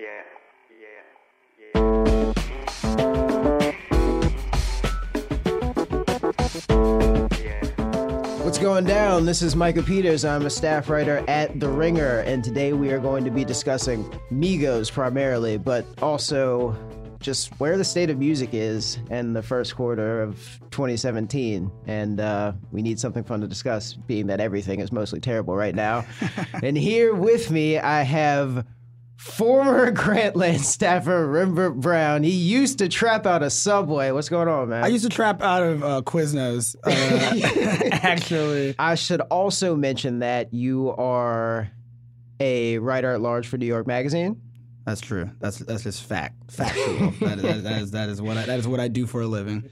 yeah, yeah. Yeah. What's going down? This is Micah Peters. I'm a staff writer at The Ringer, and today we are going to be discussing Migos primarily, but also just where the state of music is in the first quarter of 2017. And uh, we need something fun to discuss, being that everything is mostly terrible right now. and here with me, I have former Grantland staffer Rembert Browne. He used to trap out of subway. What's going on, man? I used to trap out of uh, Quiznos, uh, actually. I should also mention that you are a writer at large for New York Magazine. That's true. That's that's just fact, factual. that, that, that is that is what I, that is what I do for a living.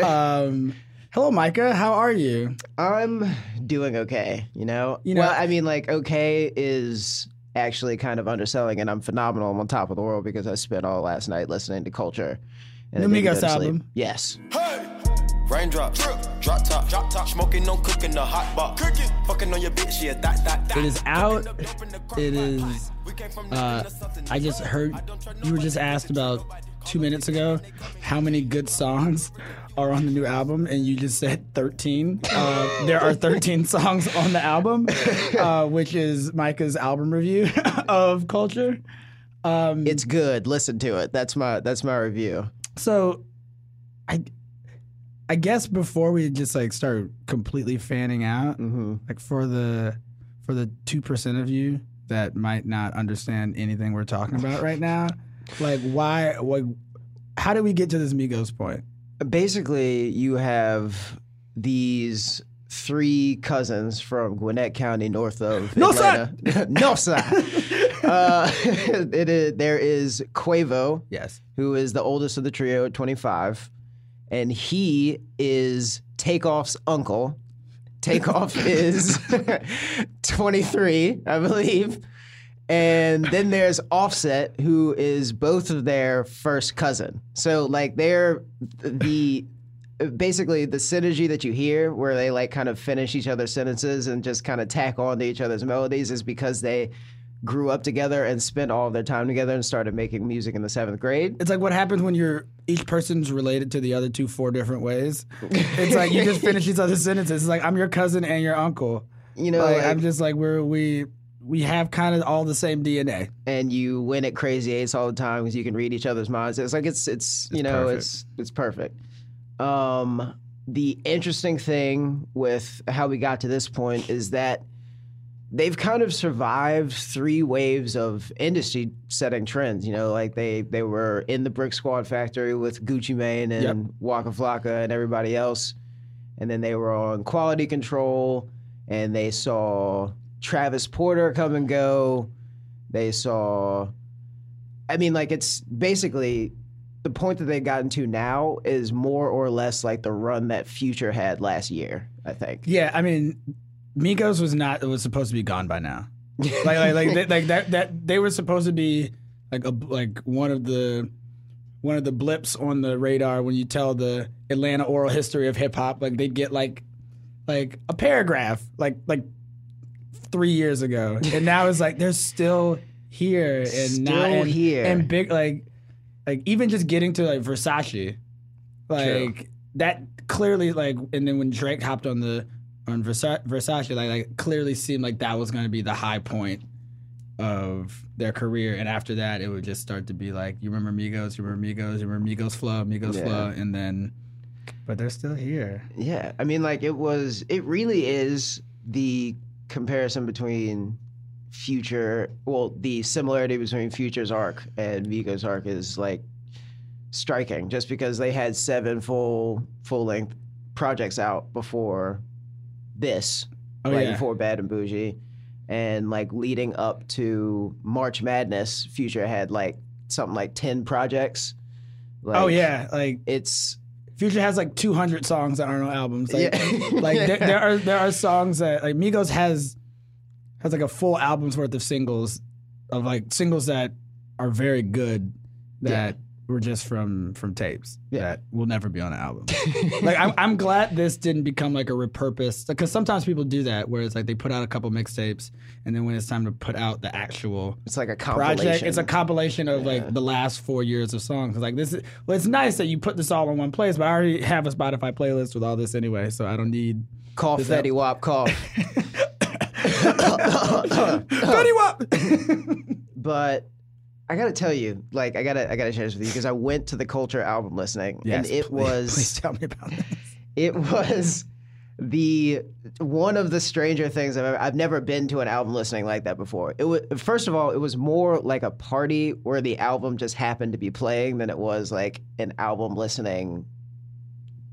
Um, hello, Micah. How are you? I'm doing okay, you know. You know- well, I mean, like okay is actually kind of underselling, and I'm phenomenal. I'm on top of the world because I spent all last night listening to Culture. And I New go Migos sleep. album. Yes. Raindrops, drop top, drop top, smoking, no cooking, the hot box, cooking, fucking on your bitch, yeah, that, that, that. It is out. It is. Uh, I just heard you were just asked about two minutes ago how many good songs are on the new album, and you just said 13. Uh, there are 13 songs on the album, uh, which is Micah's album review of Culture. Um, It's good. Listen to it. That's my that's my review. So, I, I guess before we just like start completely fanning out, Mm-hmm. like for the for the two percent of you that might not understand anything we're talking about right now, like why, like, how did we get to this Migos point? Basically you have these three cousins from Gwinnett County, north of No, Atlanta. no, sir. uh, it is, there is Quavo, Yes, who is the oldest of the trio at 25, and he is Takeoff's uncle. Takeoff is 23, I believe. And then there's Offset, who is both of their first cousin. So like they're the basically the synergy that you hear where they like kind of finish each other's sentences and just kind of tack on to each other's melodies is because they grew up together and spent all of their time together and started making music in the seventh grade. it's like what happens when you're each person's related to the other two four different ways. It's like you just finish each other's sentences. It's like I'm your cousin and your uncle. You know, Like, like- I'm just like we're we we have kind of all the same DNA. and you win at crazy eights all the time because you can read each other's minds. It's like it's it's you know perfect. it's it's perfect. Um, the interesting thing with how we got to this point is that they've kind of survived three waves of industry setting trends. You know, like they they were in the Brick Squad factory with Gucci Mane and Yep. Waka Flocka and everybody else, and then they were on Quality Control, and they saw Travis Porter come and go. They saw, I mean, like it's basically the point that they've gotten to now is more or less like the run that Future had last year. I think. Yeah, I mean, Migos was not. It was supposed to be gone by now. like like like, they, like that that they were supposed to be like a like one of the one of the blips on the radar when you tell the Atlanta oral history of hip hop. Like they'd get like like a paragraph like like three years ago, and now it's like they're still here and now Still not and, here. and big like like even just getting to like Versace, like True. that clearly like and then when Drake hopped on the on Versa- Versace like like clearly seemed like that was going to be the high point of their career and after that it would just start to be like you remember Migos you remember Migos you remember Migos flow Migos Yeah. flow and then but they're still here Yeah, I mean, like it was. It really is the comparison between Future. Well, the similarity between Future's arc and Migos' arc is like striking, just because they had seven full full length projects out before this, oh right yeah before Bad and Bougie, and like leading up to March Madness, Future had like something like ten projects. Oh, like, oh yeah like it's Future has like 200 songs that aren't on albums. Like, Yeah. like there, there are there are songs that like Migos has has like a full album's worth of singles of like singles that are very good that were just from from tapes that will never be on an album. like I'm, I'm glad this didn't become like a repurposed because sometimes people do that where it's like they put out a couple mixtapes and then when it's time to put out the actual It's like a compilation. project, it's a compilation of like the last four years of songs. Like this is well, it's nice that you put this all in one place, but I already have a Spotify playlist with all this anyway, so I don't need cough, Fetty Wap, cough. Fetty Wap. but I gotta tell you, like, I gotta, I gotta share this with you because I went to the Culture album listening, and it please, was, Please tell me about this. it was the one of the stranger things I've ever, I've never been to an album listening like that before. It was first of all, it was more like a party where the album just happened to be playing than it was like an album listening.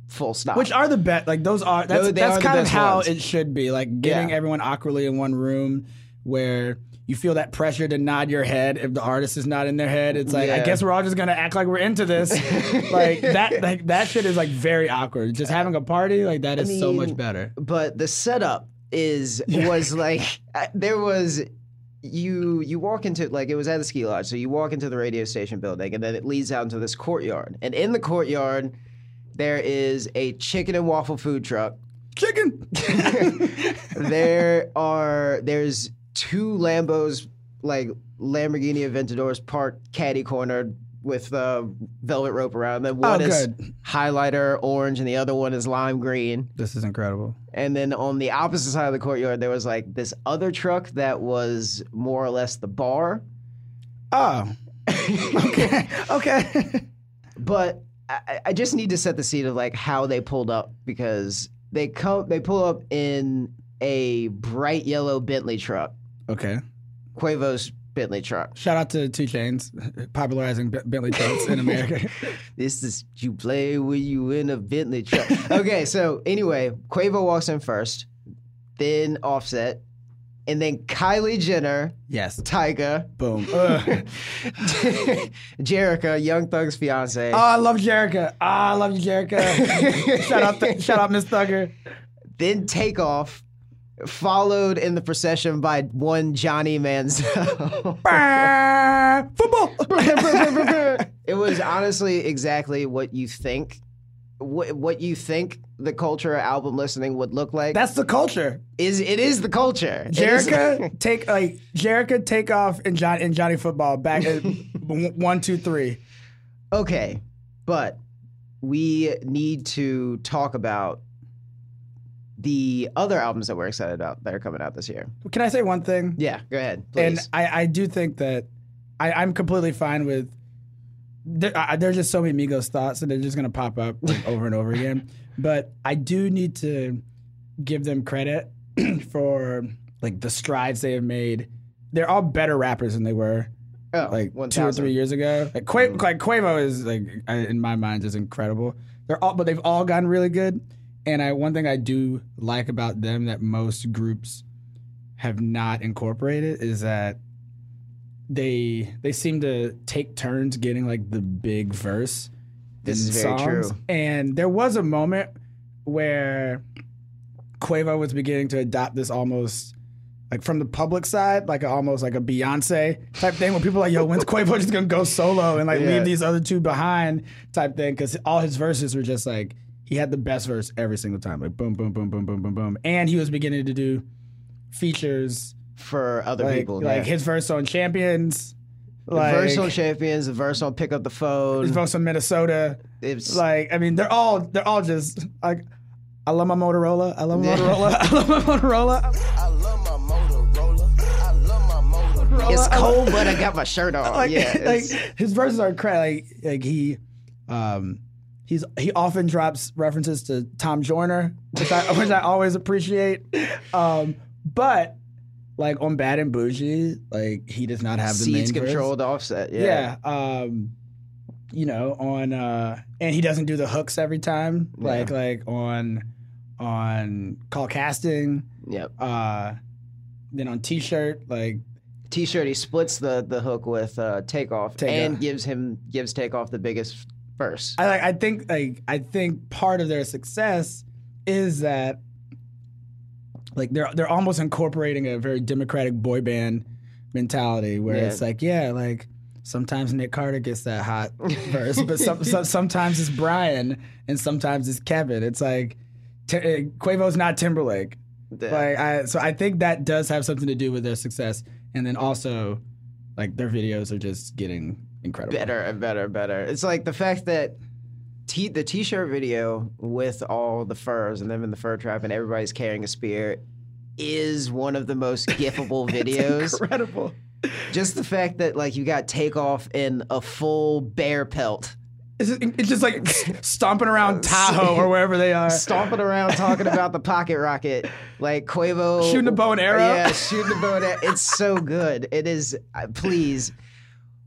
Full stop. Which are the best? Like those are that's No, that's are kind of how ones. it should be. Like getting Yeah. everyone awkwardly in one room where you feel that pressure to nod your head if the artist is not in their head. It's like I guess we're all just gonna act like we're into this. like that like that shit is like very awkward. Just having a party like that is so much better. but the setup is was like there was you you walk into like it was at the ski lodge so you walk into the radio station building and then it leads out into this courtyard and in the courtyard there is a chicken and waffle food truck Chicken. there are there's two lambos like lamborghini aventadors parked caddy cornered with uh, velvet rope around them one Oh, is good. highlighter orange and the other one is lime green This is incredible. and then on the opposite side of the courtyard, there was like this other truck that was more or less the bar. Oh. okay. Okay. But I, I just need to set the scene of like how they pulled up because they come they pull up in a bright yellow Bentley truck, okay. Quavo's Bentley truck. Shout out to 2 Chainz popularizing B- Bentley trucks in America. This is you play when you in a Bentley truck. okay, so anyway, Quavo walks in first, then Offset, and then Kylie Jenner, yes. Tyga, Boom. Jerrika, Young Thug's fiance. Oh, I love Jerrika. Oh, I love you, Jerrika. shout out, th- shout out, Miss Thugger. then Takeoff, followed in the procession by one Johnny Manziel. Ah, Football. it was honestly exactly what you think. What, what you think the culture album listening would look like That's the culture. is it is the culture. Jerrika take like Jerrika take off and John and Johnny Football back at one two three. okay, but we need to talk about the other albums that we're excited about that are coming out this year. Can I say one thing? Yeah, go ahead, And. I, I do think that I, I'm completely fine with. There, I, there's just so many Migos thoughts, and they're just gonna pop up like, over and over again. But I do need to give them credit for like the strides they have made. They're all better rappers than they were oh, like 1000. two or three years ago. Like, Qua- mm. like Quavo is like in my mind is incredible. They're all, but they've all gotten really good. And I one thing I do like about them that most groups have not incorporated is that they they seem to take turns getting like the big verse. This in is very songs. true. And there was a moment where Quavo was beginning to adopt this almost like from the public side, like a, almost like a Beyonce type thing, where people are like, "Yo, when's Quavo just gonna go solo and like Yeah. leave these other two behind?" Type thing, because all his verses were just like he had the best verse every single time, like boom, boom, boom, boom, boom, boom, boom, and he was beginning to do features for other like people. like yeah. his verse on Champions, the like verse on Champions, the verse on Pick Up the Phone. his verse on Minnesota. It's Like, I mean, they're all they're all just like. I love my Motorola. I love my Yeah. Motorola. I love my Motorola. I love my Motorola. I love my Motorola. it's cold, but I got my shirt on. like, yeah, like his verses are crazy. Like, like he, um, he's he often drops references to Tom Joyner, which I which I always appreciate. Um, but like on Bad and Bougie, like he does not have the seeds controlled offset. Yeah. Yeah. Um, you know, on uh, and he doesn't do the hooks every time. Like like on on call casting. Yep. Uh, then on T-shirt, like T-shirt. He splits the the hook with uh, takeoff Takeoff. and gives him gives takeoff the biggest verse. I like I think like I think part of their success is that like they're they're almost incorporating a very democratic boy band mentality where Yeah. it's like yeah like sometimes Nick Carter gets that hot verse, but some, some, sometimes it's Brian and sometimes it's Kevin. It's like T- uh, Quavo's not Timberlake. Yeah. Like I, so I think that does have something to do with their success, and then also like their videos are just getting incredible. better and better and better. It's like the fact that t- the t-shirt video with all the furs and them in the fur trap and everybody's carrying a spear is one of the most gifable videos. Incredible. Just the fact that like you got takeoff in a full bear pelt. It's just, it's just like stomping around Tahoe or wherever they are. Stomping around talking about the pocket rocket, like Quavo Shooting a bow and arrow? Yeah, shooting a bow and arrow. It's so good. It is. uh, Please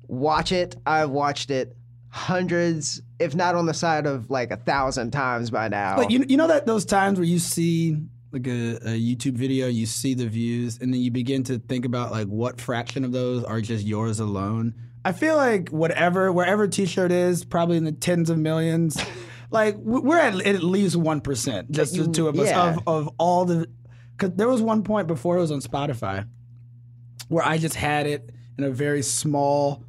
watch it. I've watched it hundreds, if not on the side of like a thousand times by now. Like you, you know that those times where you see like a, a YouTube video, you see the views, and then you begin to think about like what fraction of those are just yours alone. I feel like whatever, wherever T-shirt is, probably in the tens of millions. Like we- we're at, at least one percent, just the two of us yeah. of of all the. Because there was one point before it was on Spotify where I just had it in a very small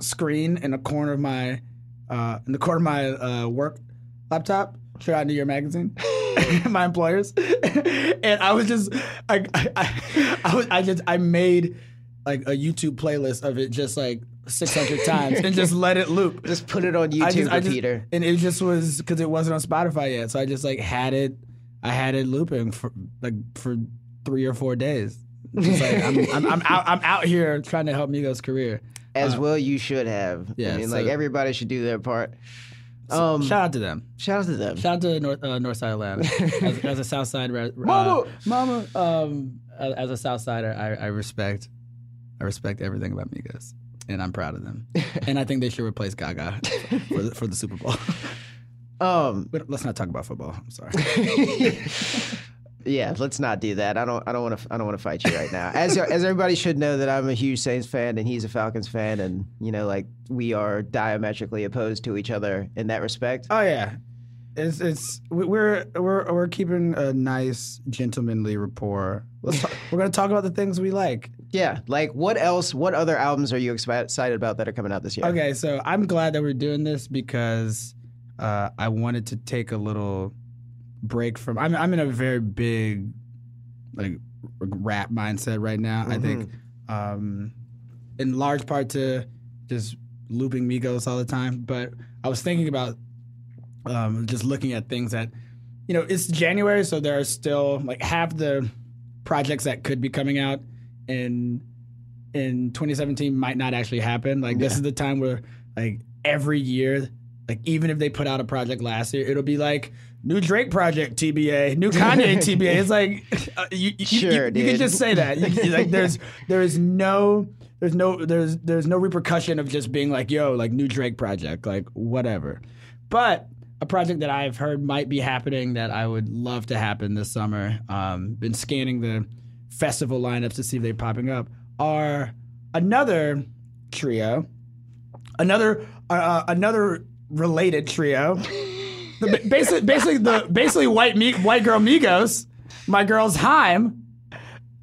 screen in a corner of my uh, in the corner of my uh, work laptop. Straight out New York magazine, my employers, and I was just I I, I, I was I just I made like a YouTube playlist of it just like 600 times and just let it loop. just put it on YouTube, I just, I just- and it just was because it wasn't on Spotify yet, so I just like had it. I had it looping for like for three or four days. Just like, I'm, I'm, I'm out. I'm out here trying to help Migos' career. As well, you should have. yeah, I mean, so- like everybody should do their part. Um, Shout out to them. shout out to them. Shout out to North uh, Northside Atlanta as, as a South Side uh, Mama! mama. Um, as, as a South Sider, I, I respect, I respect everything about Migos, and I'm proud of them. and I think they should replace Gaga for the, for the Super Bowl. Um, but let's not talk about football. I'm sorry. yeah, let's not do that. I don't. I don't want to. I don't want to fight you right now. As as everybody should know that I'm a huge Saints fan and he's a Falcons fan, and you know, like we are diametrically opposed to each other in that respect. Oh yeah, it's it's we- we're we're we're keeping a nice gentlemanly rapport. Let's talk, we're gonna talk about the things we like. Yeah, like what else? What other albums are you excited about that are coming out this year? Okay, so I'm glad that we're doing this because uh, I wanted to take a little break from. I'm I'm in a very big like rap mindset right now. I think, um, in large part to just looping Migos all the time. But I was thinking about um, just looking at things that you know it's January, so there are still like half the projects that could be coming out in in 2017 might not actually happen. Like this is the time where like every year, like even if they put out a project last year, it'll be like new Drake project TBA, new Kanye TBA. It's like uh, you, you, Sure, you, you can just say that. Like there's there is no there's no there's there's no repercussion of just being like yo like new Drake project like whatever. But a project that I've heard might be happening that I would love to happen this summer. Um, been scanning the festival lineups to see if they're popping up. Are another trio, another uh, another related trio. The, basically, basically the basically white me, white girl Migos, my girl's Haim.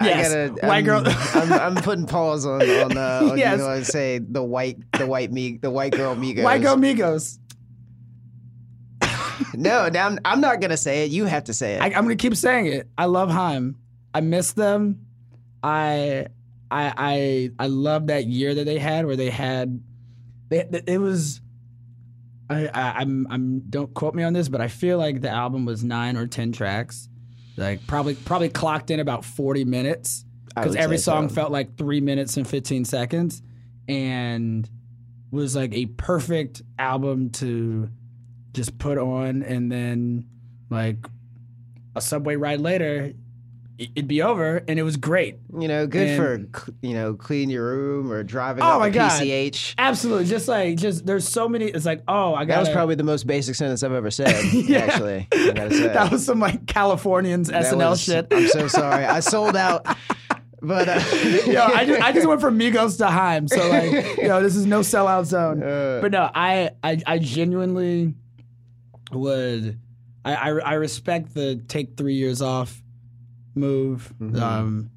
Yes, gotta, white I'm, girl. I'm, I'm putting pause on on, uh, on Yes. you know, say the white the white me the white girl Migos. white girl Migos. No, now I'm, I'm not gonna say it. You have to say it. I, I'm gonna keep saying it. I love Haim. I miss them. I I I I love that year that they had where they had they, it was I, I I'm I'm don't quote me on this, but I feel like the album was nine or ten tracks. Like probably probably clocked in about 40 minutes because every song so. felt like three minutes and 15 seconds and was like a perfect album to just put on and then like a subway ride later it'd be over and it was great you know, good And- for you know, clean your room or driving Oh my God. PCH. absolutely just like just there's so many it's like oh i got That was probably the most basic sentence I've ever said. Actually, I gotta say that was some like californians That snl was- shit I'm so sorry. I sold out, but uh, yo, I just, I just went from Migos to Haim, so like, yo, this is no sellout zone. Uh. but no, I, I, I genuinely would, I, I, I respect the take three years off move. Mm-hmm. Um,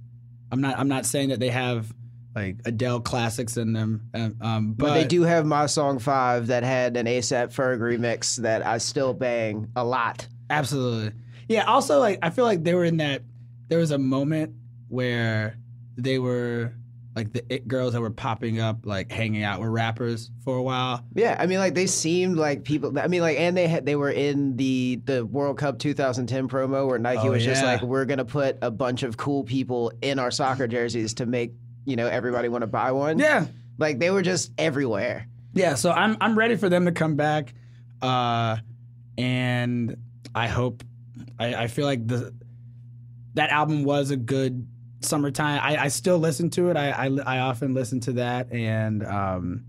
I'm not, I'm not saying that they have like Adele classics in them. Um, um, but, But they do have my song five that had an ASAP Ferg remix that I still bang a lot. Absolutely. Yeah. Also, like I feel like they were in that. There was a moment where they were like the it girls that were popping up, like hanging out with rappers for a while. Yeah, I mean, like they seemed like people. I mean, like, and they had they were in the the World Cup 2010 promo where Nike Oh, was just like, we're gonna put a bunch of cool people in our soccer jerseys to make you know everybody want to buy one. Yeah. like they were just everywhere. Yeah. So I'm I'm ready for them to come back, uh, and I hope. I, I feel like the that album was a good summertime. I, I still listen to it. I, I I often listen to that and um,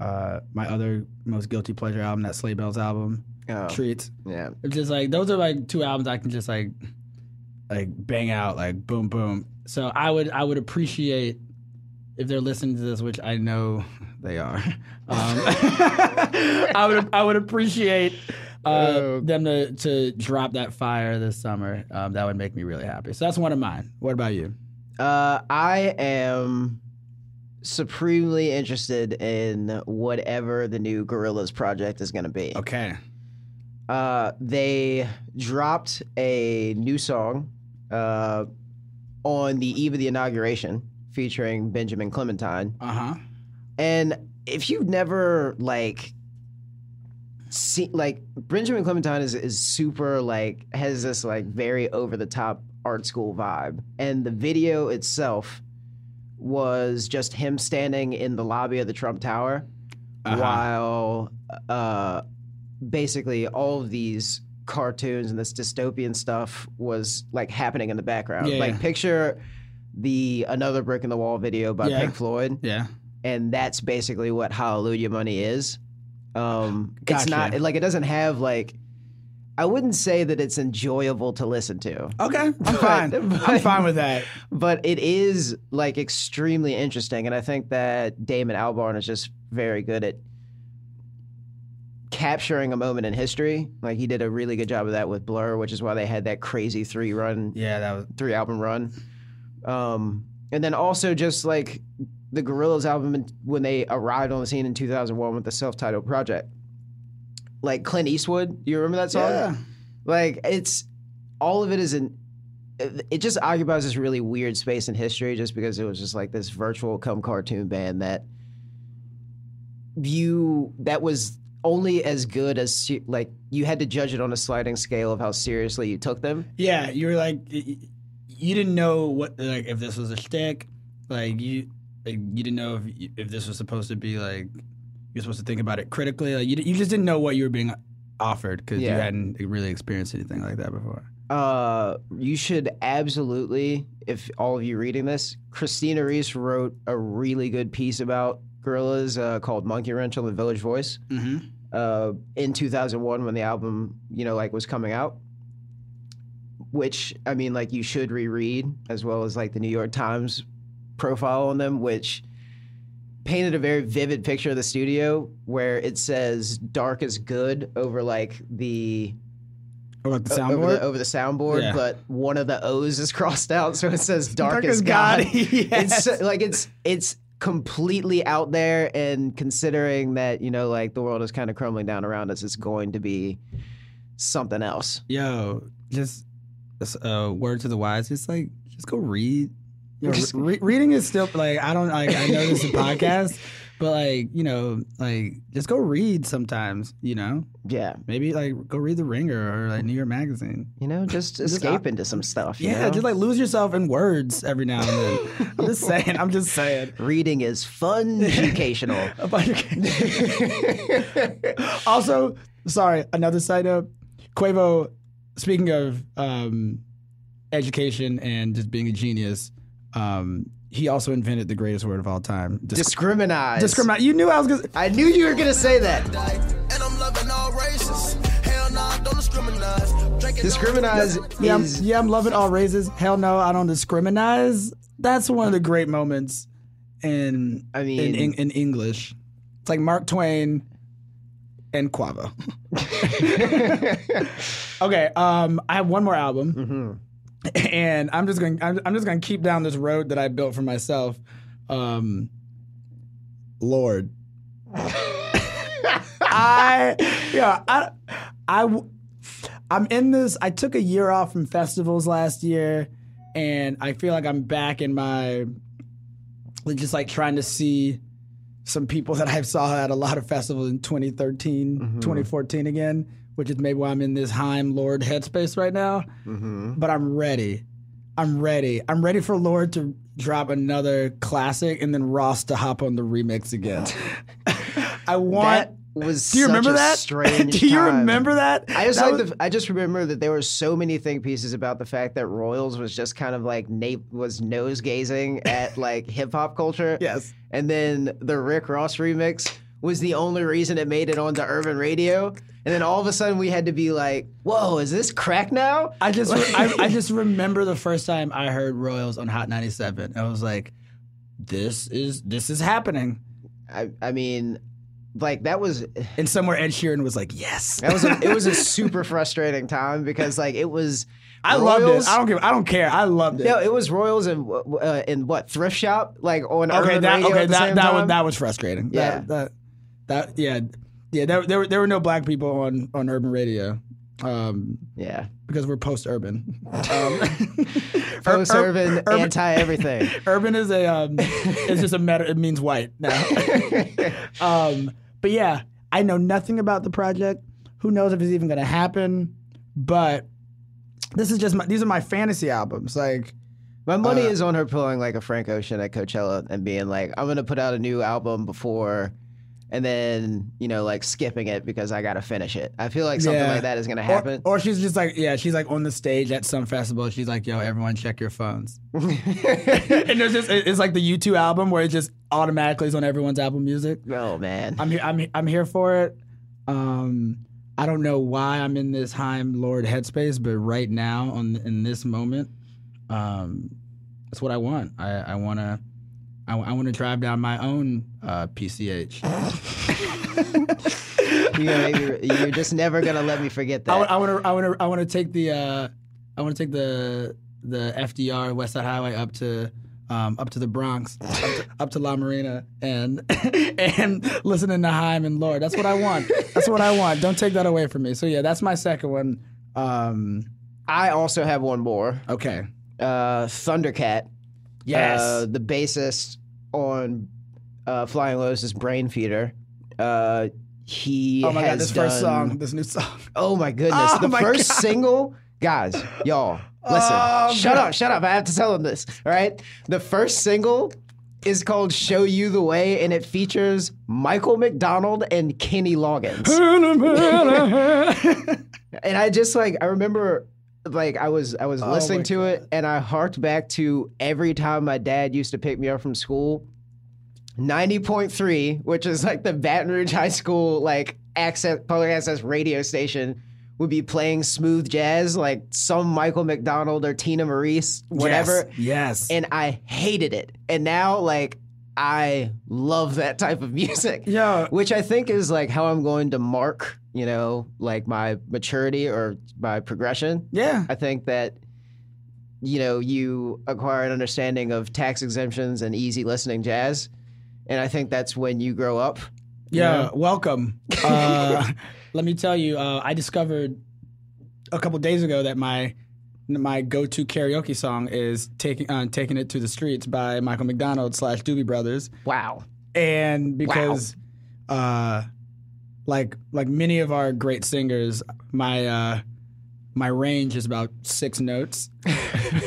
uh, my other most guilty pleasure album, that Sleigh Bells album, Oh, Treats. yeah, It's just like those are like two albums I can just like like bang out like boom boom. So I would I would appreciate if they're listening to this, which I know they are. Um, I would I would appreciate uh, Oh. them to to drop that fire this summer. Um, that would make me really happy. So that's one of mine. What about you? Uh, I am supremely interested in whatever the new Gorillaz project is gonna be. Okay. uh, they dropped a new song uh, on the eve of the inauguration featuring Benjamin Clementine. Uh huh. And if you've never like see like Benjamin Clementine is is super like has this like very over the top art school vibe. And the video itself was just him standing in the lobby of the Trump Tower Uh-huh. while uh basically all of these cartoons and this dystopian stuff was like happening in the background. Yeah. Like picture the another brick in the wall video by Yeah. Pink Floyd Yeah. and that's basically what Hallelujah Money is. Um, Gotcha. It's not like it doesn't have like. I wouldn't say that it's enjoyable to listen to, Okay. I'm But- fine. I'm fine with that. but it is like extremely interesting, and I think that Damon Albarn is just very good at capturing a moment in history. Like he did a really good job of that with Blur, which is why they had that crazy three run Yeah, that was three album run. Um, and then also just like the Gorillaz album when they arrived on the scene in 2001 with the self-titled project. Like Clint Eastwood, you remember that song? Yeah. Like it's all of it is in it just occupies this really weird space in history just because it was just like this virtual come cartoon band that you that was only as good as like you had to judge it on a sliding scale of how seriously you took them. Yeah, you were like, you didn't know what like if this was a stick, like you, like, you didn't know if if this was supposed to be like you're supposed to think about it critically. Like you, you just didn't know what you were being offered because you hadn't really experienced anything like that before. Uh, you should absolutely, if all of you reading this, Christina Reese wrote a really good piece about Gorillaz uh, called Monkey Wrench on the Village Voice Mm-hmm. uh, in 2001 when the album, you know, like was coming out. Which I mean, like you should reread as well as like the New York Times profile on them, which painted a very vivid picture of the studio where it says "dark is good" over like the What about the soundboard? over the, over the soundboard, Yeah. but one of the O's is crossed out, so it says "dark, Dark as as God." God, yes. It's like it's it's completely out there, and considering that you know, like the world is kind of crumbling down around us, it's going to be something else. Yo, just a uh, word to the wise. Just like, just go read. You know, re- reading is still like I don't like I know this is a podcast, but like you know, like just go read sometimes. You know, Yeah, maybe like go read the Ringer or like New York Magazine. you know, just Just escape into some stuff. you Yeah, know? just like lose yourself in words every now and then. I'm just saying. I'm just saying. reading is fun, educational. A bunch of- also, sorry, another side note. Quavo, speaking of um, education and just being a genius, um, he also invented the greatest word of all time. Disc- Discriminate. discriminate. You knew I was gonna. I knew you were gonna say that. And I'm loving all races. Hell nah, don't discriminate. Drinking Discriminate Yeah, I'm, is yeah, I'm loving all raises. Hell no, I don't discriminate. That's one of the great moments in I mean- in, in, in English. It's like Mark Twain and Quavo. okay, um, I have one more album, Mm-hmm. And I'm just going. I'm, I'm just going to keep down this road that I built for myself. Um, Lorde. I yeah I I w- I'm in this. I took a year off from festivals last year, and I feel like I'm back in my just like trying to see some people that I saw at a lot of festivals in 2013, 2014 again, which is maybe why I'm in this Haim Lorde headspace right now. Mm-hmm. But I'm ready. I'm ready. I'm ready for Lorde to drop another classic and then Ross to hop on the remix again. I want. That was do you remember that? strange do you time. remember that? I just That like was- the, I just remember that there were so many think pieces about the fact that Royals was just kind of like Nate was nose gazing at like hip hop culture. Yes. And then the Rick Ross remix was the only reason it made it onto urban radio. And then all of a sudden we had to be like, "Whoa, is this crack now?" I just I, I just remember the first time I heard Royals on Hot 97. I was like, this is this is happening. I I mean, like that was And somewhere Ed Sheeran was like, yes. that was a, it was a super frustrating time because like it was I loved Royals- it. I don't give I don't care. I loved it. No, it was Royals and uh, in what thrift shop like on okay, urban that radio okay that that was that was frustrating. Yeah. That that, that yeah. Yeah, there, there, were- there were no black people on, on urban radio um, yeah. because we're post urban. Um, Post urban, anti everything. urban is a um, it's just a meta. It means white now. um, but yeah, I know nothing about the project. Who knows if it's even going to happen? But this is just my, these are my fantasy albums. Like My money Uh, is on her pulling like a Frank Ocean at Coachella and being like, I'm gonna put out a new album before, and then you know like skipping it because I gotta finish it. I feel like something Yeah. like that is gonna or, happen. or she's just like yeah, she's like on the stage at some festival. She's like, yo, everyone check your phones. and there's just it's like the U2 album where it just automatically is on everyone's Apple Music. oh man, I'm here. I'm I'm here for it. Um, I don't know why I'm in this Haim Lorde headspace, but right now, on in this moment, um, that's what I want. I I want to. I, want to drive down my own uh, PCH. you're, you're, you're just never gonna let me forget that. I want to. I want to. I want to take the. Uh, I want to take the the FDR West Side Highway up to. Um, up to the Bronx, up to, up to La Marina, and and listening to Haim and Lorde. That's what I want. That's what I want. Don't take that away from me. So yeah, that's my second one. Um, I also have one more. okay. Uh, Thundercat. Yes. Uh, the bassist on uh, Flying Lotus' Brainfeeder. Uh, he oh my god, this first song, this new song. Oh my goodness. Oh the my first God. single, guys, y'all, listen. Oh, shut God. up, shut up. I have to tell them this. All right. The first single is called Show You the Way, and it features Michael McDonald and Kenny Loggins. and I just like I remember like I was I was oh listening Oh my to it and I harked back to every time my dad used to pick me up from school. 90.3, which is like the Baton Rouge High School like access public access radio station, would be playing smooth jazz like some Michael McDonald or Teena Marie, whatever. Yes. yes. And I hated it. And now like I love that type of music yeah. which I think is like how I'm going to mark, you know, like my maturity or my progression. Yeah. I think that, you know, you acquire an understanding of tax exemptions and easy listening jazz. And I think that's when you grow up. you Yeah, know? welcome. Uh, let me tell you, uh, I discovered a couple days ago that my my go-to karaoke song is taking uh, "Taking It to the Streets" by Michael McDonald slash Doobie Brothers, Wow. and because, uh, like like many of our great singers, my uh, my range is about six notes,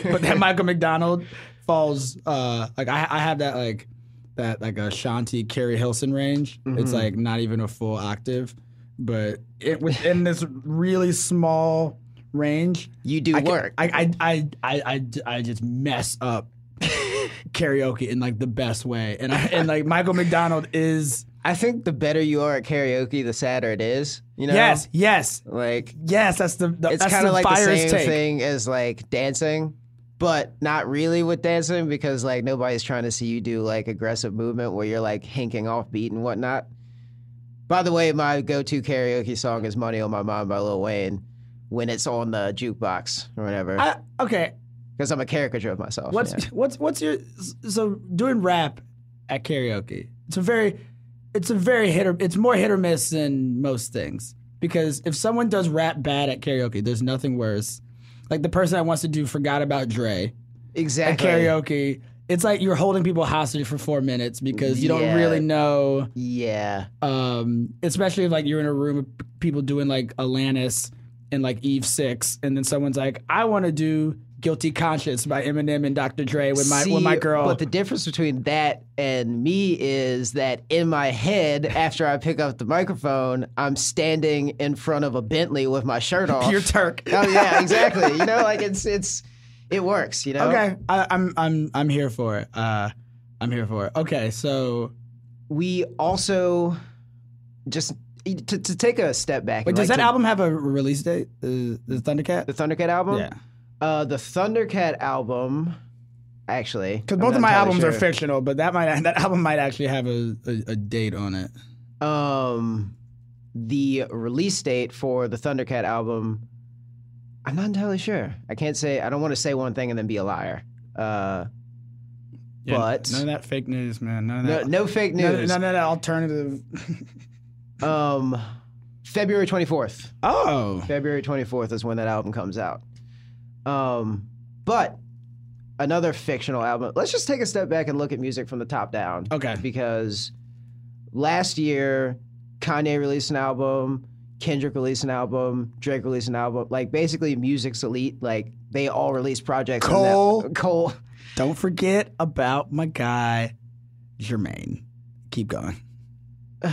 but that Michael McDonald falls uh, like I, I have that like that like a Shanti Keri Hilson range. It's like not even a full octave, but it within this really small range. You do I can- work. I, I, I, I, I, I just mess up karaoke in like the best way, and I, and like Michael McDonald is I think the better you are at karaoke, the sadder it is. You know? yes, yes, Like yes. That's the, the it's kind of like the same take. thing as like dancing, but not really with dancing because like nobody's trying to see you do like aggressive movement where you're like hinking off beat and whatnot. By the way, my go-to karaoke song is "Money on My Mind" by Lil Wayne when it's on the jukebox or whatever I, okay, because I'm a caricature of myself. what's yeah. what's what's your so doing rap at karaoke. It's a very, it's a very hit or it's more hit or miss than most things. Because if someone does rap bad at karaoke, there's nothing worse. Like the person that wants to do "Forgot About Dre" Exactly. at karaoke, it's like you're holding people hostage for four minutes because you don't really know. Yeah. Um, especially if like you're in a room of people doing like Alanis and like Eve Six, and then someone's like, "I want to do Guilty Conscience by Eminem and Dr. Dre with my with my girl." But the difference between that and me is that in my head, after I pick up the microphone, I'm standing in front of a Bentley with my shirt off. You're Turk. oh yeah, exactly. You know, like it's it's it works. You know. Okay, I, I'm I'm I'm here for it. Uh, I'm here for it. Okay, so We also just to, to take a step back. wait, does like that to- album have a release date? Uh, the Thundercat? the Thundercat album? Yeah, Uh, the Thundercat album. Actually, because both of my albums are fictional, but that might that album might actually have a, a, a date on it. Um, the release date for the Thundercat album, I'm not entirely sure. I can't say. I don't want to say one thing and then be a liar. Uh, Yeah, But- none of that fake news, man. None of no, that. no fake none, news. none of that alternative. Um, February 24th. oh, February 24th is when that album comes out. Um, but another fictional album. Let's just take a step back and look at music from the top down. okay. because last year Kanye released an album, Kendrick released an album, Drake released an album. Like basically, music's elite. Like they all released projects. on that- Cole. Cole. Don't forget about my guy, Jermaine. Keep going.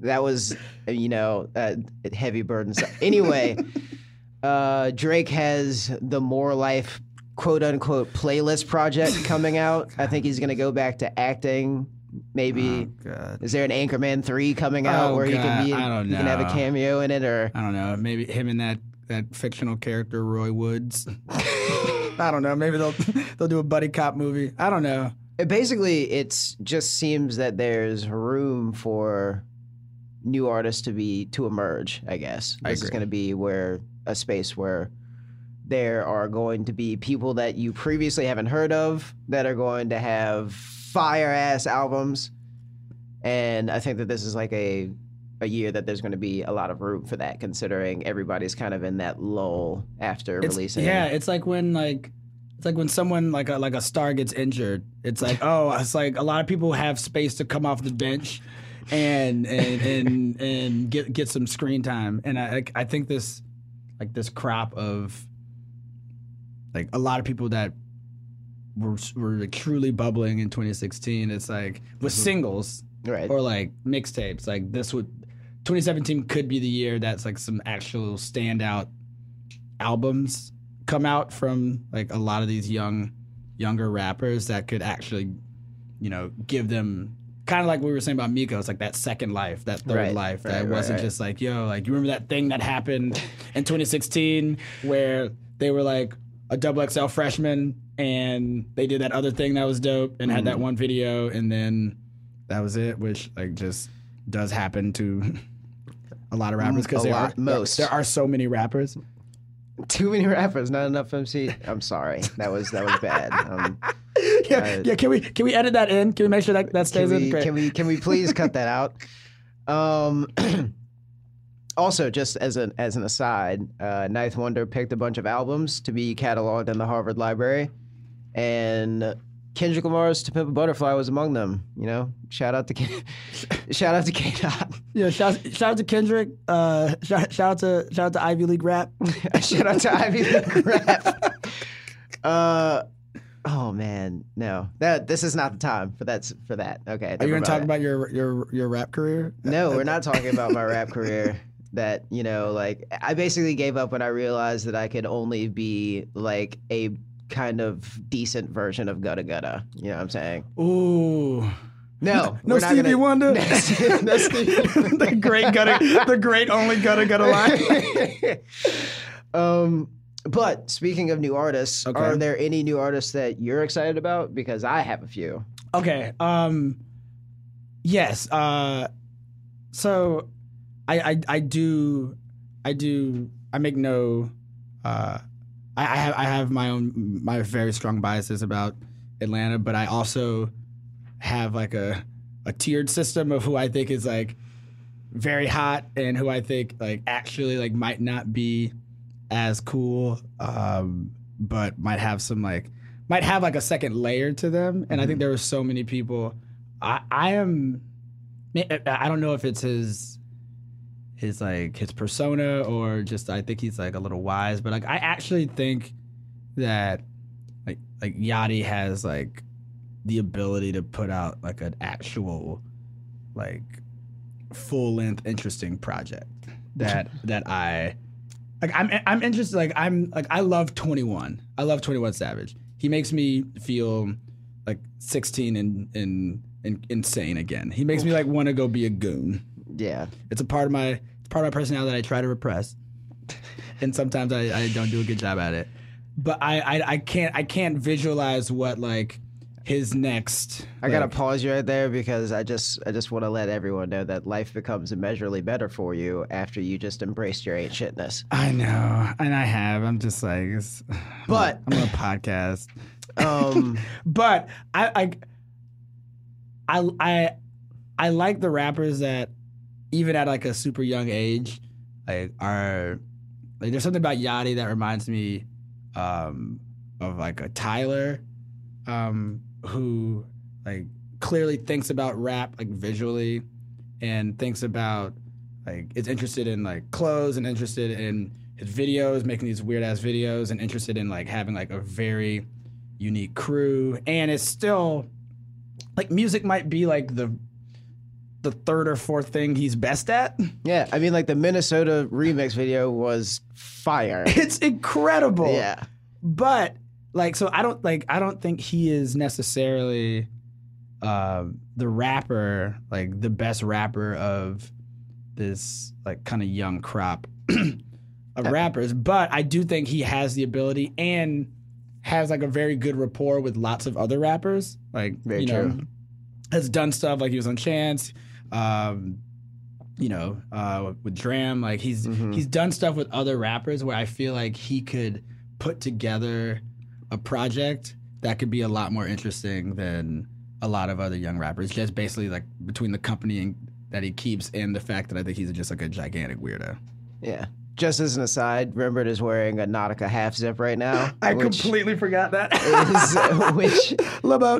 That was, you know, uh, heavy burdens. Anyway, uh, Drake has the More Life quote unquote playlist project coming out. I think he's gonna go back to acting. Maybe God. is there an Anchorman three coming out Oh, where he can be? I don't he can have a cameo in it, or I don't know. Maybe him and that that fictional character Roy Woods. I don't know. Maybe they'll they'll do a buddy cop movie. I don't know. Basically it just seems that there's room for new artists to be to emerge i guess. I this is agree. going to be where a space where there are going to be people that you previously haven't heard of that are going to have fire ass albums. And i think that this is like a a year that there's going to be a lot of room for that considering everybody's kind of in that lull after It's, releasing. yeah, it's like when like it's like when someone like a like a star gets injured. It's like oh, it's like a lot of people have space to come off the bench and and and, and get get some screen time. And I I think this like this crop of like a lot of people that were were like truly bubbling in 2016. It's like with mm-hmm. singles right or like mixtapes. Like this would 2017 could be the year that's like some actual standout albums come out from like a lot of these young younger rappers that could actually you know give them kind of like we were saying about Miko it's like that second life that third Right, life that right, it right, wasn't just like yo like you remember that thing that happened in 2016 where they were like a double XL freshman and they did that other thing that was dope and had that Mm-hmm. one video and then that was it which like just does happen to a lot of rappers because Mm, most. there are so many rappers too many rappers not enough mc i'm sorry that was that was bad um, yeah, Uh, yeah. Can we can we edit that in? Can we make sure that that can stays in? Great. can we can we please cut that out? Um, also, just as an as an aside, uh, 9th Wonder picked a bunch of albums to be cataloged in the Harvard Library, and Kendrick Lamar's "To Pimp a Butterfly" was among them. You know, shout out to K- shout out to K Dot, yeah, shout, shout out to Kendrick. Uh, shout, shout out to shout out to Ivy League rap. shout out to Ivy League Rap. Uh. Oh man, no. That this is not the time for that. For that, okay. Are you gonna talk mind. about your your your rap career? No, we're not talking about my rap career. That you know, like I basically gave up when I realized that I could only be like a kind of decent version of Gutta Gutta. You know what I'm saying? Ooh. No, No Stevie gonna- Wonder. No, no Stevie the great gutter, the great only gutter gutter line. um, but speaking of new artists, Okay. are there any new artists that you're excited about? Because I have a few. Okay. Um. Yes. Uh. So, I I I do I do I make no uh I, I have I have my own my very strong biases about Atlanta, but I also have like a a tiered system of who I think is like very hot and who I think like actually like might not be as cool, um, but might have some like might have like a second layer to them. And I think there were so many people. I I am. I don't know if it's his his like his persona or just I think he's like a little wise, but like I actually think that like like Yachty has like the ability to put out like an actual like full length interesting project that that I like I'm I'm interested like I'm like I love 21. I love 21 Savage. He makes me feel like 16 and and, and insane again. He makes me like want to go be a goon. Yeah. It's a part of my it's part of my personality that I try to repress, and sometimes I, I don't do a good job at it. But I, I I can't I can't visualize what like his next. I gotta pause you right there because I just I just want to let everyone know that life becomes immeasurably better for you after you just embraced your ain't shitness. I know, and I have. I'm just like, But- I'm on a podcast. Um, But I, I, I, I, I like the rappers that, even at like a super young age, like are like there's something about Yachty that reminds me um, of like a Tyler, um, who like clearly thinks about rap like visually, and thinks about like is interested in like clothes and interested in his videos, making these weird ass videos, and interested in like having like a very unique crew, and it's still like music might be like the the third or fourth thing he's best at. yeah, I mean, like the Minnesota remix video was fire. It's incredible. yeah, but like so i don't like i don't think he is necessarily um the rapper like the best rapper of this like kind of young crop of rappers but i do think he has the ability and has like a very good rapport with lots of other rappers like Very you know true. has done stuff like he was on chance um you know uh with D.R.A.M. like he's Mm-hmm. he's done stuff with other rappers where i feel like he could put together a project that could be a lot more interesting than a lot of other young rappers just basically like between the company and, that he keeps and the fact that i think he's just like a gigantic weirdo yeah. Just as an aside, Rembert is wearing a Nautica half zip right now. I completely forgot that is which Lebo.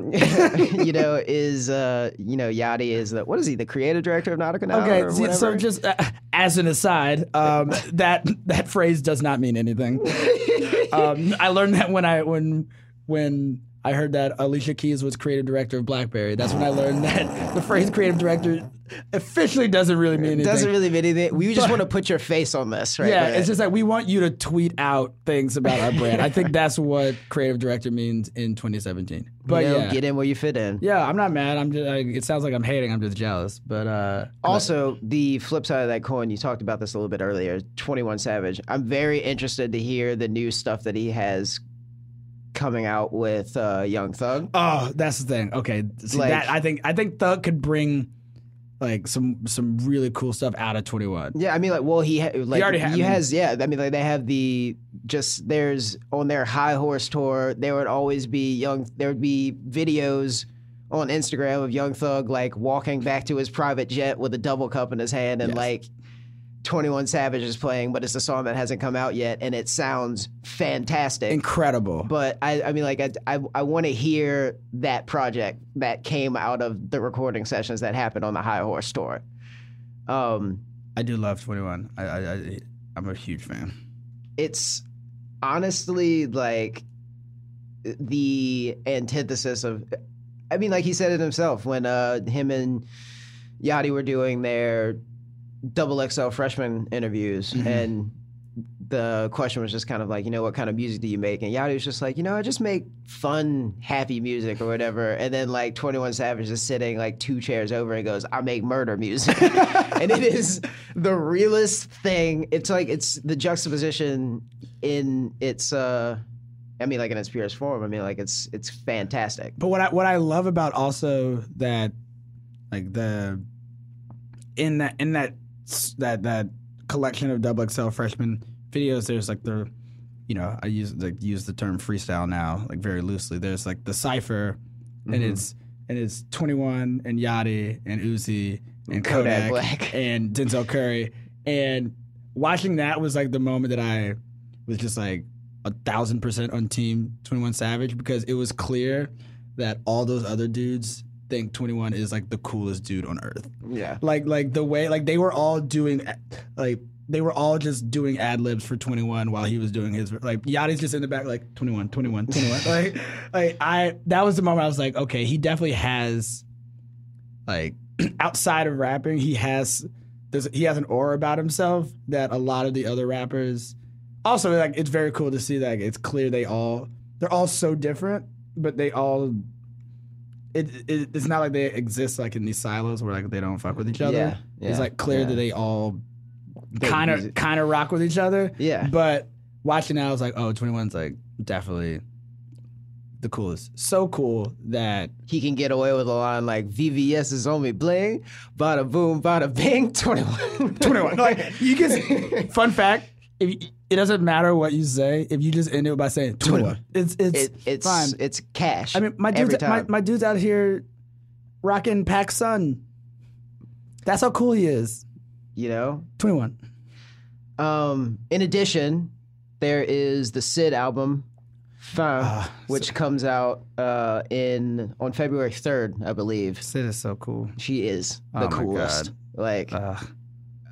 you know is uh you know Yachty is the what is he the creative director of Nautica now? Okay, so just uh, as an aside, um, that that phrase does not mean anything. Um, I learned that when I when when I heard that Alicia Keys was creative director of BlackBerry. That's when I learned that the phrase creative director officially doesn't really mean anything. doesn't really mean anything. We just want to put your face on this, right? yeah, But- it's just like we want you to tweet out things about our brand. I think that's what creative director means in 2017. But you know, yeah, get in where you fit in. yeah, I'm not mad. I'm just. Like, it sounds like I'm hating. I'm just jealous. But uh, Also, the flip side of that coin, you talked about this a little bit earlier. Twenty One Savage. I'm very interested to hear the new stuff that he has coming out with uh, Young Thug. Oh, that's the thing. Okay, see Like- that I think I think Thug could bring like some some really cool stuff out of Twenty One. Yeah, I mean, like, well, he ha- like already ha- he I mean- has. Yeah, I mean, like they have the just there's on their High Horse tour. There would always be young. There would be videos on Instagram of Young Thug like walking back to his private jet with a double cup in his hand, and like Twenty One Savage is playing, but it's a song that hasn't come out yet, and it sounds fantastic. Incredible. but I, I mean, like, I, I, I want to hear that project that came out of the recording sessions that happened on the High Horse tour. Um, I do love Twenty One. I, I, I I'm a huge fan. it's honestly like the antithesis of I mean like he said it himself when uh him and Yachty were doing their double XL freshman interviews and the question was just kind of like, you know, what kind of music do you make? And Yachty was just like, you know, I just make fun, happy music or whatever. And then like 21 Savage is sitting like two chairs over and goes, I make murder music. and it is the realest thing. It's like it's the juxtaposition in its uh I mean like in its purest form. I mean like it's it's fantastic. But what I what I love about also that like the in that in that that that collection of double XL freshman videos, there's like the you know, I use like use the term freestyle now, like very loosely. There's like the cipher, Mm-hmm. and it's and it's 21 and Yachty and Uzi and Kodak Kodak, Black. and Denzel Curry, and watching that was like the moment that I was just like a thousand percent on Team 21 Savage because it was clear that all those other dudes think 21 is like the coolest dude on earth Yeah. like like the way like they were all doing like they were all just doing ad libs for 21 while he was doing his like Yachty's just in the back like 21 21 21 like like I that was the moment I was like okay he definitely has like outside of rapping he has there's he has an aura about himself that a lot of the other rappers also like it's very cool to see that it's clear they all they're all so different but they all it, it it's not like they exist like in these silos where like they don't fuck with each other. Yeah, It's like clear yeah. that they all kind of kind of rock with each other. Yeah. But watching that, I was like, oh, 21's like definitely the coolest. So cool that He can get away with a line like VVS is on me bling, bada boom, bada bing, 21. 21. like you can. Fun fact: you, it doesn't matter what you say, if you just end it by saying 21, it's it's It, it's fine. it's cash. I mean, my dude's my, time. my dude's out here rocking Pac Sun. That's how cool he is. you know. 21. Um, in addition, there is the Syd album, Fin, Ah, which comes out uh, in on February third, I believe. Syd is so cool. She is the Oh my coolest. God. Like, Ugh.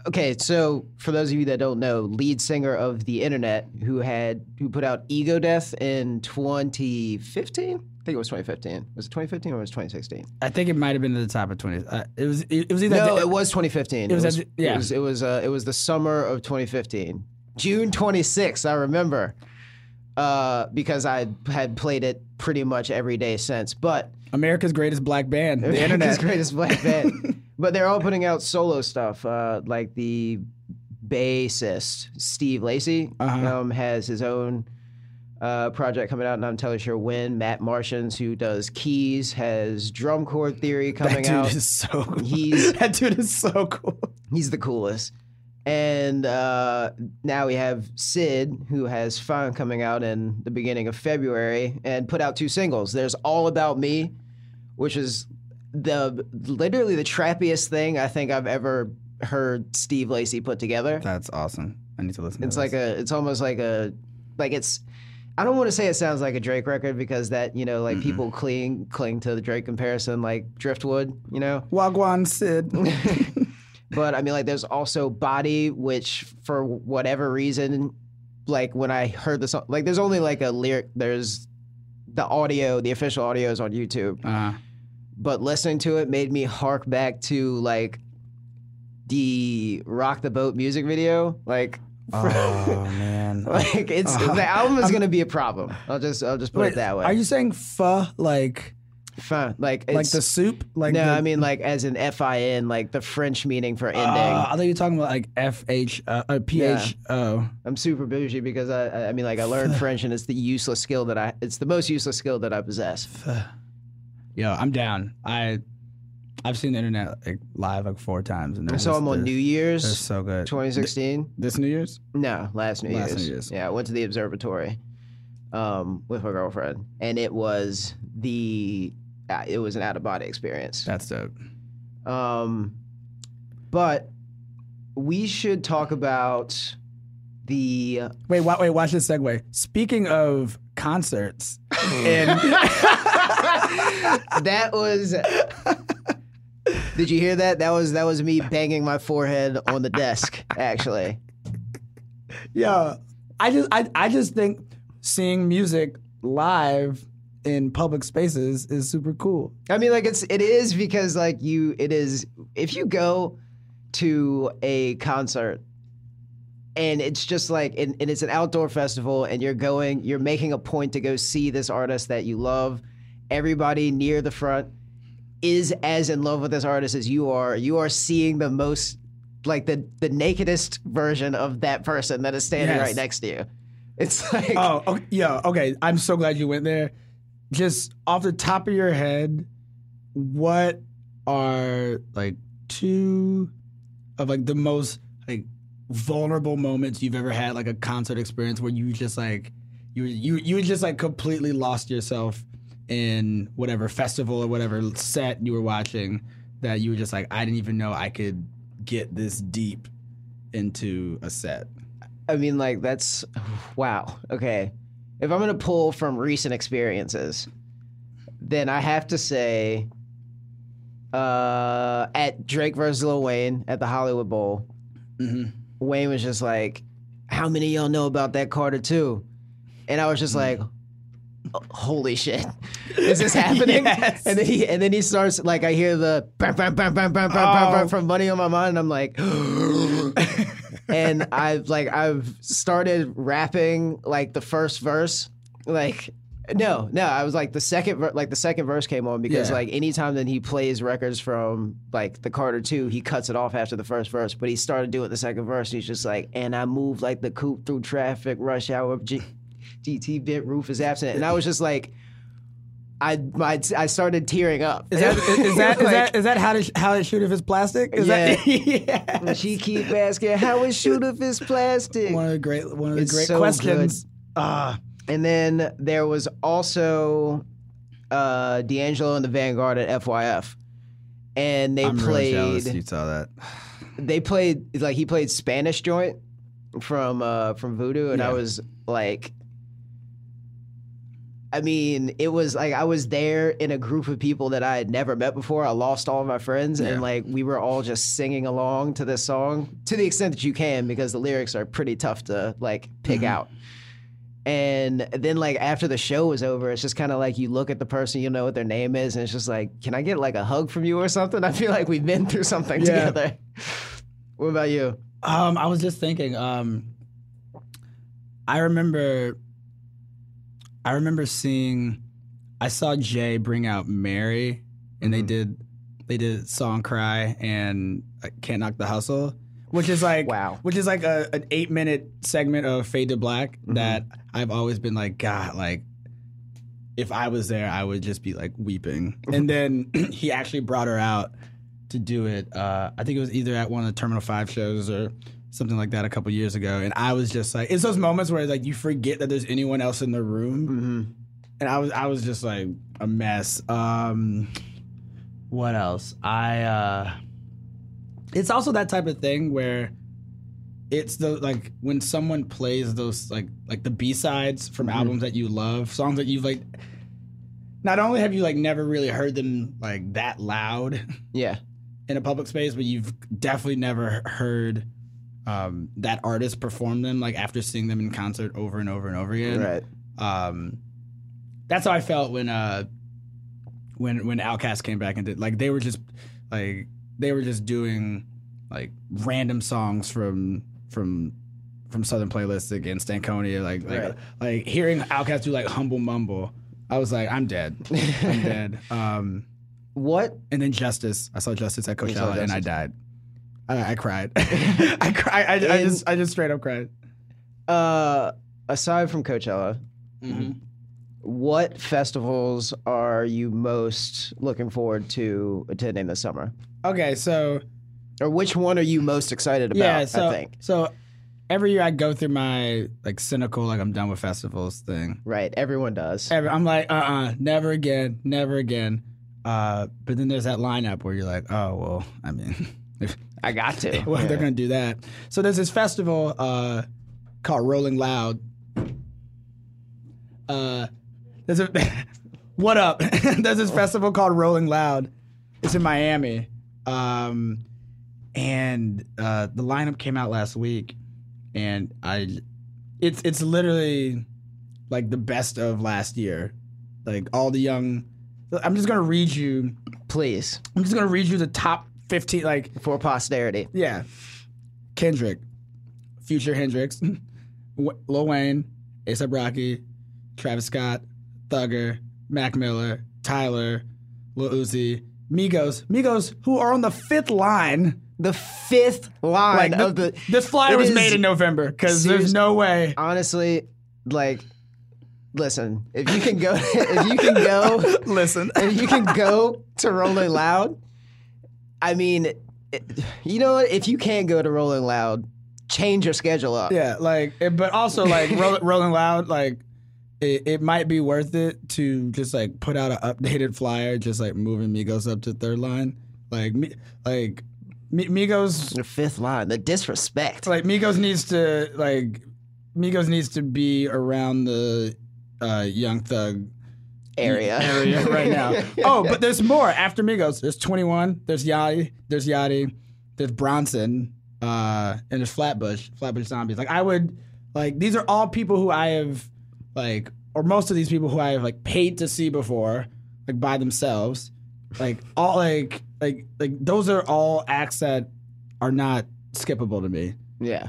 Okay, so for those of you that don't know, lead singer of the Internet, who had who put out Ego Death in 2015. I think it was 2015. Was it 2015 or was it 2016? I think it might have been at the top of 20. Uh, it was it, it was either No, the- it was 2015. It was at the- yeah. It was it was, uh, it was the summer of 2015, June 26th. I remember uh, because I had played it pretty much every day since. But America's greatest black band, the America's internet. greatest black band. but they're all putting out solo stuff, uh, like the bassist Steve Lacy Uh-huh. um, has his own. Uh, project coming out, and I'm totally sure when Matt Martians, who does keys, has drum chord theory That coming dude out. is so cool. He's- that dude is so cool. He's the coolest. And uh, now we have Syd, who has Fin coming out in the beginning of February and put out two singles. There's All About Me, which is the literally the trappiest thing I think I've ever heard Steve Lacy put together. That's awesome. I need to listen. It's to like a, it's almost like a, like it's. I don't want to say it sounds like a Drake record because that you know like people cling cling to the Drake comparison like Driftwood, you know. Wagwan Syd. But I mean, like, there's also Body, which for whatever reason, like when I heard the song, like, there's only like a lyric. There's the audio, the official audio is on YouTube, uh, but listening to it made me hark back to like the Rock the Boat music video. Like, oh man. like it's the album is gonna be a problem. I'll just I'll just put it that way. Are you saying pho like Fun. Like like the soup? Like no, the, I mean like as in F I N, like the French meaning for ending. Uh, I thought you were talking about like F H uh, uh, P H O. I'm super bougie because I, I- I mean, like I learned French and it's the useless skill that I, it's the most useless skill that I possess. Yo, I'm down. I I've seen the internet like live like four times, and I saw him on New They're so good. 2016. This New Year's? No, last New Last Year's. New Year's. Yeah, I went to the observatory um, with my girlfriend, and it was the, uh, it was an out of body experience. That's dope. Um, but we should talk about the Wait, wa- wait, watch this segue. Speaking of concerts, and that was. Did you hear that? That was that was me banging my forehead on the desk. Actually, yeah, I just I I just think seeing music live in public spaces is super cool. I mean, like it's it is because like you it is if you go to a concert and it's just like and, and it's an outdoor festival and you're going you're making a point to go see this artist that you love everybody near the front is as in love with this artist as you are you are seeing the most like the the nakedest version of that person that is standing Yes. right next to you it's like Oh, okay, yeah, okay. I'm so glad you went there. Just off the top of your head, what are like two of like the most like vulnerable moments you've ever had, like a concert experience where you just like you you you just like completely lost yourself in whatever festival or whatever set you were watching that you were just like I didn't even know I could get this deep into a set. I mean, like that's wow. Okay, if I'm gonna pull from recent experiences, then I have to say, uh, at Drake versus Lil Wayne at the Hollywood Bowl, Wayne was just like, "How many of y'all know about that Carter too?" And I was just like. "Oh, Holy shit! Is this happening? Yes. And then he and then he starts like I hear the bam bam bam bam bam bam bam, bam oh. from Money on My Mind. And I'm like, and I've like I've started rapping like the first verse, like no, no, I was like the second ver- like the second verse came on because Yeah. like anytime that he plays records from like the Carter two, he cuts it off after the first verse, but he started doing the second verse. And he's just like, and I move like the coupe through traffic, rush hour, G- GT bent roof is absent, and I was just like. I, my, I started tearing up. Is that is, is that is Like- that is that how to how it shoot if it's plastic? Is Yeah. that yeah. She keep asking, "How is shoot if it's plastic?" One of the great one of the It's great so questions. Ah, And then there was also uh, D'Angelo and the Vanguard at FYF, and they played. I'm really jealous you saw that. They played like he played Spanish joint from uh, from Voodoo, and I was like. I mean, it was like I was there in a group of people that I had never met before. I lost all of my friends, Yeah. and like we were all just singing along to this song to the extent that you can, because the lyrics are pretty tough to like pick out. And then like after the show was over, it's just kind of like you look at the person, you know what their name is, and it's just like, can I get like a hug from you or something? I feel like we've been through something Yeah. together. What about you? Um, I was just thinking. Um, I remember. I remember seeing. I saw Jay bring out Mary, and they did. They did song cry and uh, can't knock the hustle, which is like Wow. which is like a an eight minute segment of Fade to Black that I've always been like God like. If I was there, I would just be like weeping. And then he actually brought her out to do it. Uh, I think it was either at one of the Terminal Five shows or something like that a couple years ago. And I was just like, it's those moments where like you forget that there's anyone else in the room. And I was I was just like a mess. Um, what else? I uh, it's also that type of thing where it's the like when someone plays those like like the B sides from albums that you love, songs that you've like. Not only have you like never really heard them like that loud, Yeah. in a public space, but you've definitely never heard um, that artist perform them like after seeing them in concert over and over and over again. Right. Um, that's how I felt when uh, when when Outkast came back and did like they were just like they were just doing like random songs from from from Southern Playlists against Stankonia, like like Right. like hearing Outkast do like Humble Mumble. I was like, I'm dead. I'm dead. Um, What? and then Justice. I saw Justice at Coachella and I died. I, I cried. I cried. I, I just I just straight up cried. Uh, aside from Coachella, Mm-hmm. what festivals are you most looking forward to attending this summer? Okay, so Or which one are you most excited about? yeah, so I think. so every year I go through my like cynical like I'm done with festivals thing. Right. Everyone does. Every, I'm like, uh, uh never again, never again. Uh, but then there's that lineup where you're like, oh well, I mean, if, I got to. well, they're gonna do that. So there's this festival uh, called Rolling Loud. Uh, there's a what up? there's this festival called Rolling Loud. It's in Miami, um, and uh, the lineup came out last week, and I, it's it's literally like the best of last year, like all the young. I'm just gonna read you. Please. I'm just gonna read you the top 15 like For posterity. yeah. Kendrick, Future Hendrix, Lil Wayne, ASAP Rocky, Travis Scott, Thugger, Mac Miller, Tyler, Lil Uzi, Migos, Migos, who are on the fifth line. The fifth line Like the- of the. this flyer it was is- made in November because there's no way. Honestly, like, listen, if you can go, if you can go, Listen, if you can go to Rolling Loud, I mean, it, you know what? If you can't go to Rolling Loud, change your schedule up. Yeah, like, it, but also like roll, Rolling Loud, like it, it might be worth it to just like put out an updated flyer, just like moving Migos up to third line. Like, me, like Mi- Migos, The fifth line, the disrespect. like Migos needs to like Migos needs to be around the uh, Young Thug area. area right now. Oh, but there's more after Migos. There's 21. There's Yachty. There's Yachty. There's Bronson. Uh, and there's Flatbush. Flatbush Zombies. Like I would, like these are all people who I have, like, or most of these people who I have like paid to see before, like by themselves. Like all like like like those are all acts that are not skippable to me. yeah.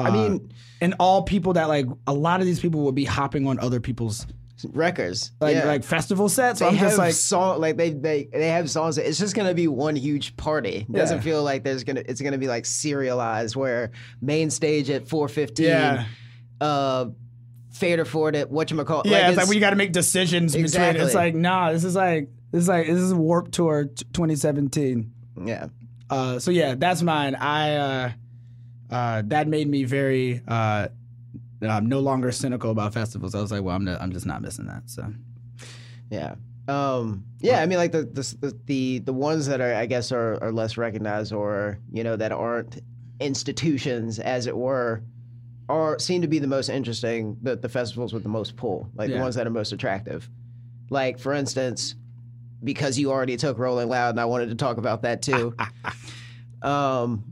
I Uh, mean, and all people that like a lot of these people would be hopping on other people's records. like yeah. like festival sets. They I'm have just like song like they they they have songs. that- It's just gonna be one huge party. It doesn't Yeah. feel like there's gonna it's gonna be like serialized where main stage at four fifteen. Yeah. Uh, Fader Fort at what you call Yeah, it's like we got to make decisions between. It's like nah, this is like this is like this is Warped Tour 2017. yeah. Uh, so yeah, that's mine. I uh, uh, that made me very uh, I'm no longer cynical about festivals. I was like, well, I'm not, I'm just not missing that. So Yeah. Um, yeah, I mean, like the, the the the ones that are, I guess, are, are less recognized, or you know, that aren't institutions, as it were, are seem to be the most interesting. The the festivals with the most pull, like the ones that are most attractive. Like for instance, because you already took Rolling Loud, and I wanted to talk about that too. um,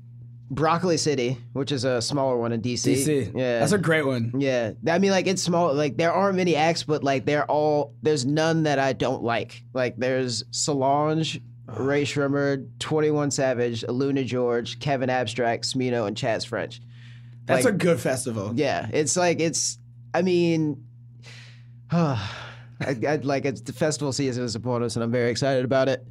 Broccoli City, which is a smaller one in DC. DC, yeah, that's a great one. yeah, I mean, like it's small. Like there aren't many acts, but like they're all. There's none that I don't like. Like there's Solange, Rae Sremmurd, Twenty One Savage, AlunaGeorge, Kevin Abstract, Smino, and Chaz French. That's Like- a good festival. Yeah, it's like it's. I mean, I, I like it's the festival season is upon us, and I'm very excited about it.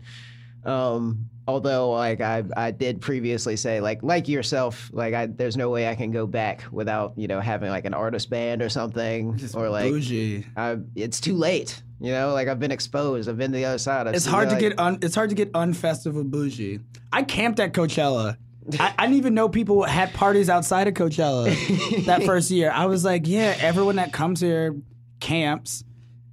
Um, although, like I, I did previously say, like like yourself, like I, there's no way I can go back without you know having like an artist band or something, Just or like bougie. I, it's too late. You know, like I've been exposed. I've been to the other side. I've It's hard to like- get un, it's hard to get unfestival bougie. I camped at Coachella. I, I didn't even know people had parties outside of Coachella that first year. I was like, yeah, everyone that comes here camps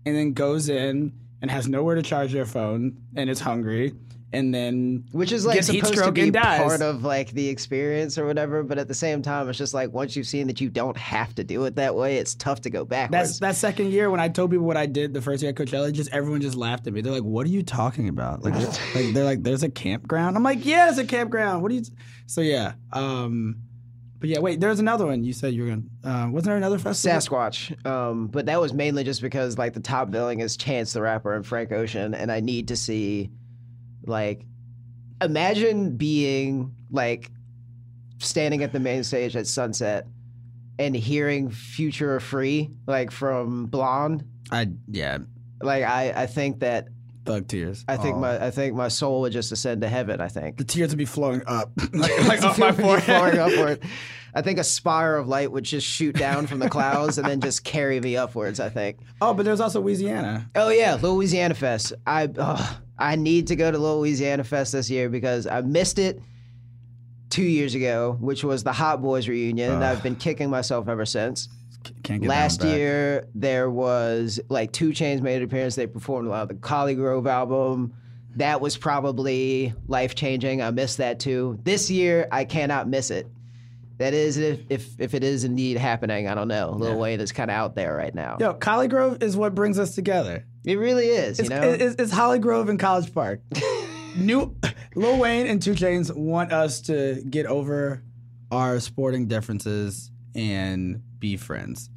and then goes in and has nowhere to charge their phone and is hungry and then Which is like gets heat supposed to be and dies. part of like the experience or whatever, but at the same time, it's just like once you've seen that you don't have to do it that way, it's tough to go backwards. That's that second year when I told people what I did the first year at Coachella, just everyone just laughed at me. They're like, "What are you talking about?" Like, like they're like, "There's a campground." I'm like, "Yeah, there's a campground." What do you? So yeah, um, but yeah, wait, there's another one. You said you were gonna. Uh, wasn't there another festival? Sasquatch, um, but that was mainly just because like the top billing is Chance the Rapper and Frank Ocean, and I need to see, like, imagine being like standing at the main stage at sunset and hearing "Futura Free" like from Blonde. I yeah, Like I, I think that thug tears. I think Oh. my I think my soul would just ascend to heaven. I think the tears would be flowing up, like, like up my forehead. flowing upward. I think a spire of light would just shoot down from the clouds and then just carry me upwards. I think. Oh, but there's also Weezyana. Oh yeah, Weezyana Fest. I ugh, I need to go to Weezyana Fest this year because I missed it two years ago, which was the Hot Boys reunion, and I've been kicking myself ever since. Can't get Last that one back. year there was like 2 Chainz made an appearance. They performed a lot of the ColleGrove album. That was probably life changing. I missed that too. This year I cannot miss it. That is if if, if it is indeed happening. I don't know. Lil Wayne is kind of out there right now. Yo, ColleGrove is what brings us together. It really is. It's, you know. it's, it's Holly Grove and College Park. New Lil Wayne and 2 Chainz want us to get over our sporting differences and be friends.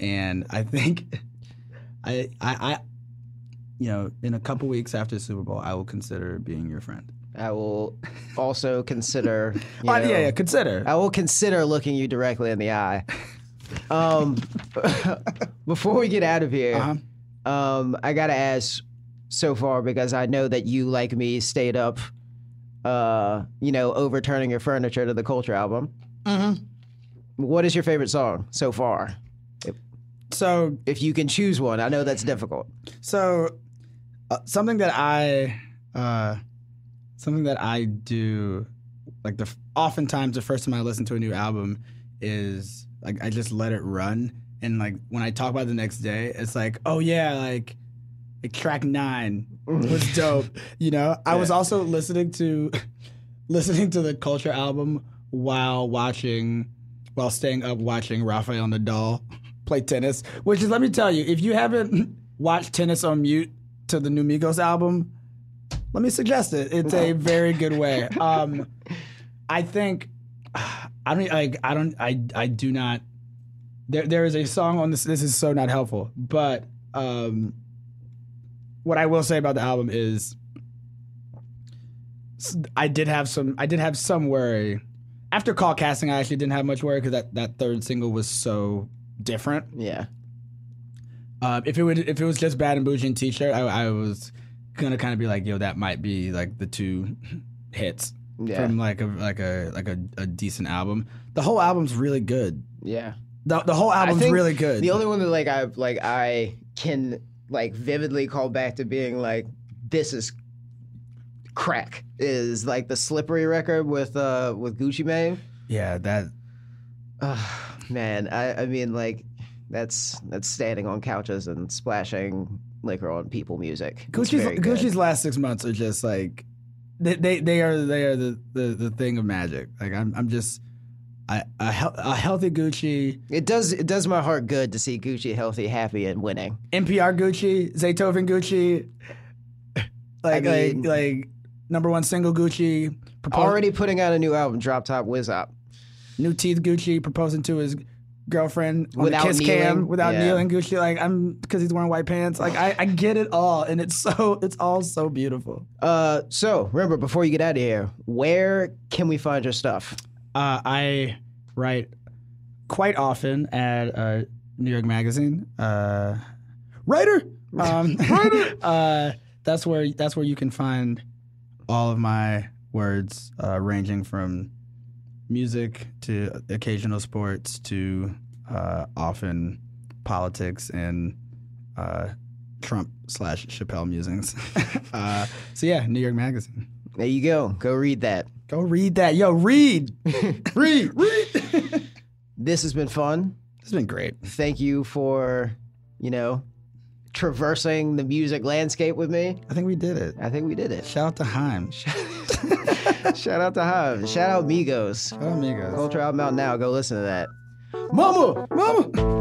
And I think I I, I you know, in a couple weeks after Super Bowl, I will consider being your friend. I will also consider. you Oh, know, yeah, yeah, consider. I will consider looking you directly in the eye. Um, before we get out of here, Uh-huh. um, I gotta ask so far because I know that you, like me, stayed up, uh, you know, overturning your furniture to the Culture album. Mhm. What is your favorite song so far? So If you can choose one, I know that's difficult. So, uh, something that I, uh, something that I do, like the oftentimes the first time I listen to a new album is like I just let it run, and like when I talk about the next day, it's like, oh yeah, like, like track nine was dope. You know, I was also listening to listening to the Culture album while watching while staying up watching Rafael Nadal play tennis. Which is, let me tell you, if you haven't watched Tennis on Mute to the new Migos album, let me suggest it. It's a very good way. Um, I think I don't like I don't I I do not. There there is a song on this. This is so not helpful, but um, what I will say about the album is I did have some I did have some worry after call casting. I actually didn't have much worry because that that third single was so different. Yeah. Uh, if it would, if it was just Bad and Bougie and T-shirt, I, I was gonna kind of be like, yo, that might be like the two hits Yeah. from like a like a like a, a decent album. The whole album's really good. Yeah. The, the whole album's really good. The only one that like I like I can like vividly call back to being like this is crack is like the slippery record with uh with Gucci Mane. yeah, that Man, I I mean like that's that's standing on couches and splashing liquor on people music. Gucci's. Gucci's last six months are just like they they, they are they are the, the the thing of magic. Like I'm I'm just I, a, hel- a healthy Gucci, It does it does my heart good to see Gucci healthy, happy, and winning. NPR Gucci, Zaytoven Gucci, like mean- like like number one single Gucci, propos- Already putting out a new album, Drop Top Whiz Up. new teeth Gucci proposing to his girlfriend on Without the kiss cam without Yeah. kneeling Gucci like I'm because he's wearing white pants. Like I, I get it all and it's so it's all so beautiful. Uh, so remember before you get out of here, where can we find your stuff? uh, I write quite often at uh, New York Magazine. Uh, writer! Um, uh, that's where that's where you can find all of my words uh, ranging from music to occasional sports to uh, often politics and uh, Trump slash Chappelle musings. uh, so yeah, New York Magazine. There you go. Go read that. Go read that. Yo, read. read. Read. This has been fun. it's been great. Thank you for, you know, traversing the music landscape with me. I think we did it. I think we did it. Shout out to Haim. Shout out to Hive. Shout out Migos. Shout out amigos. Culture album out now. Go listen to that. Mama! Mama!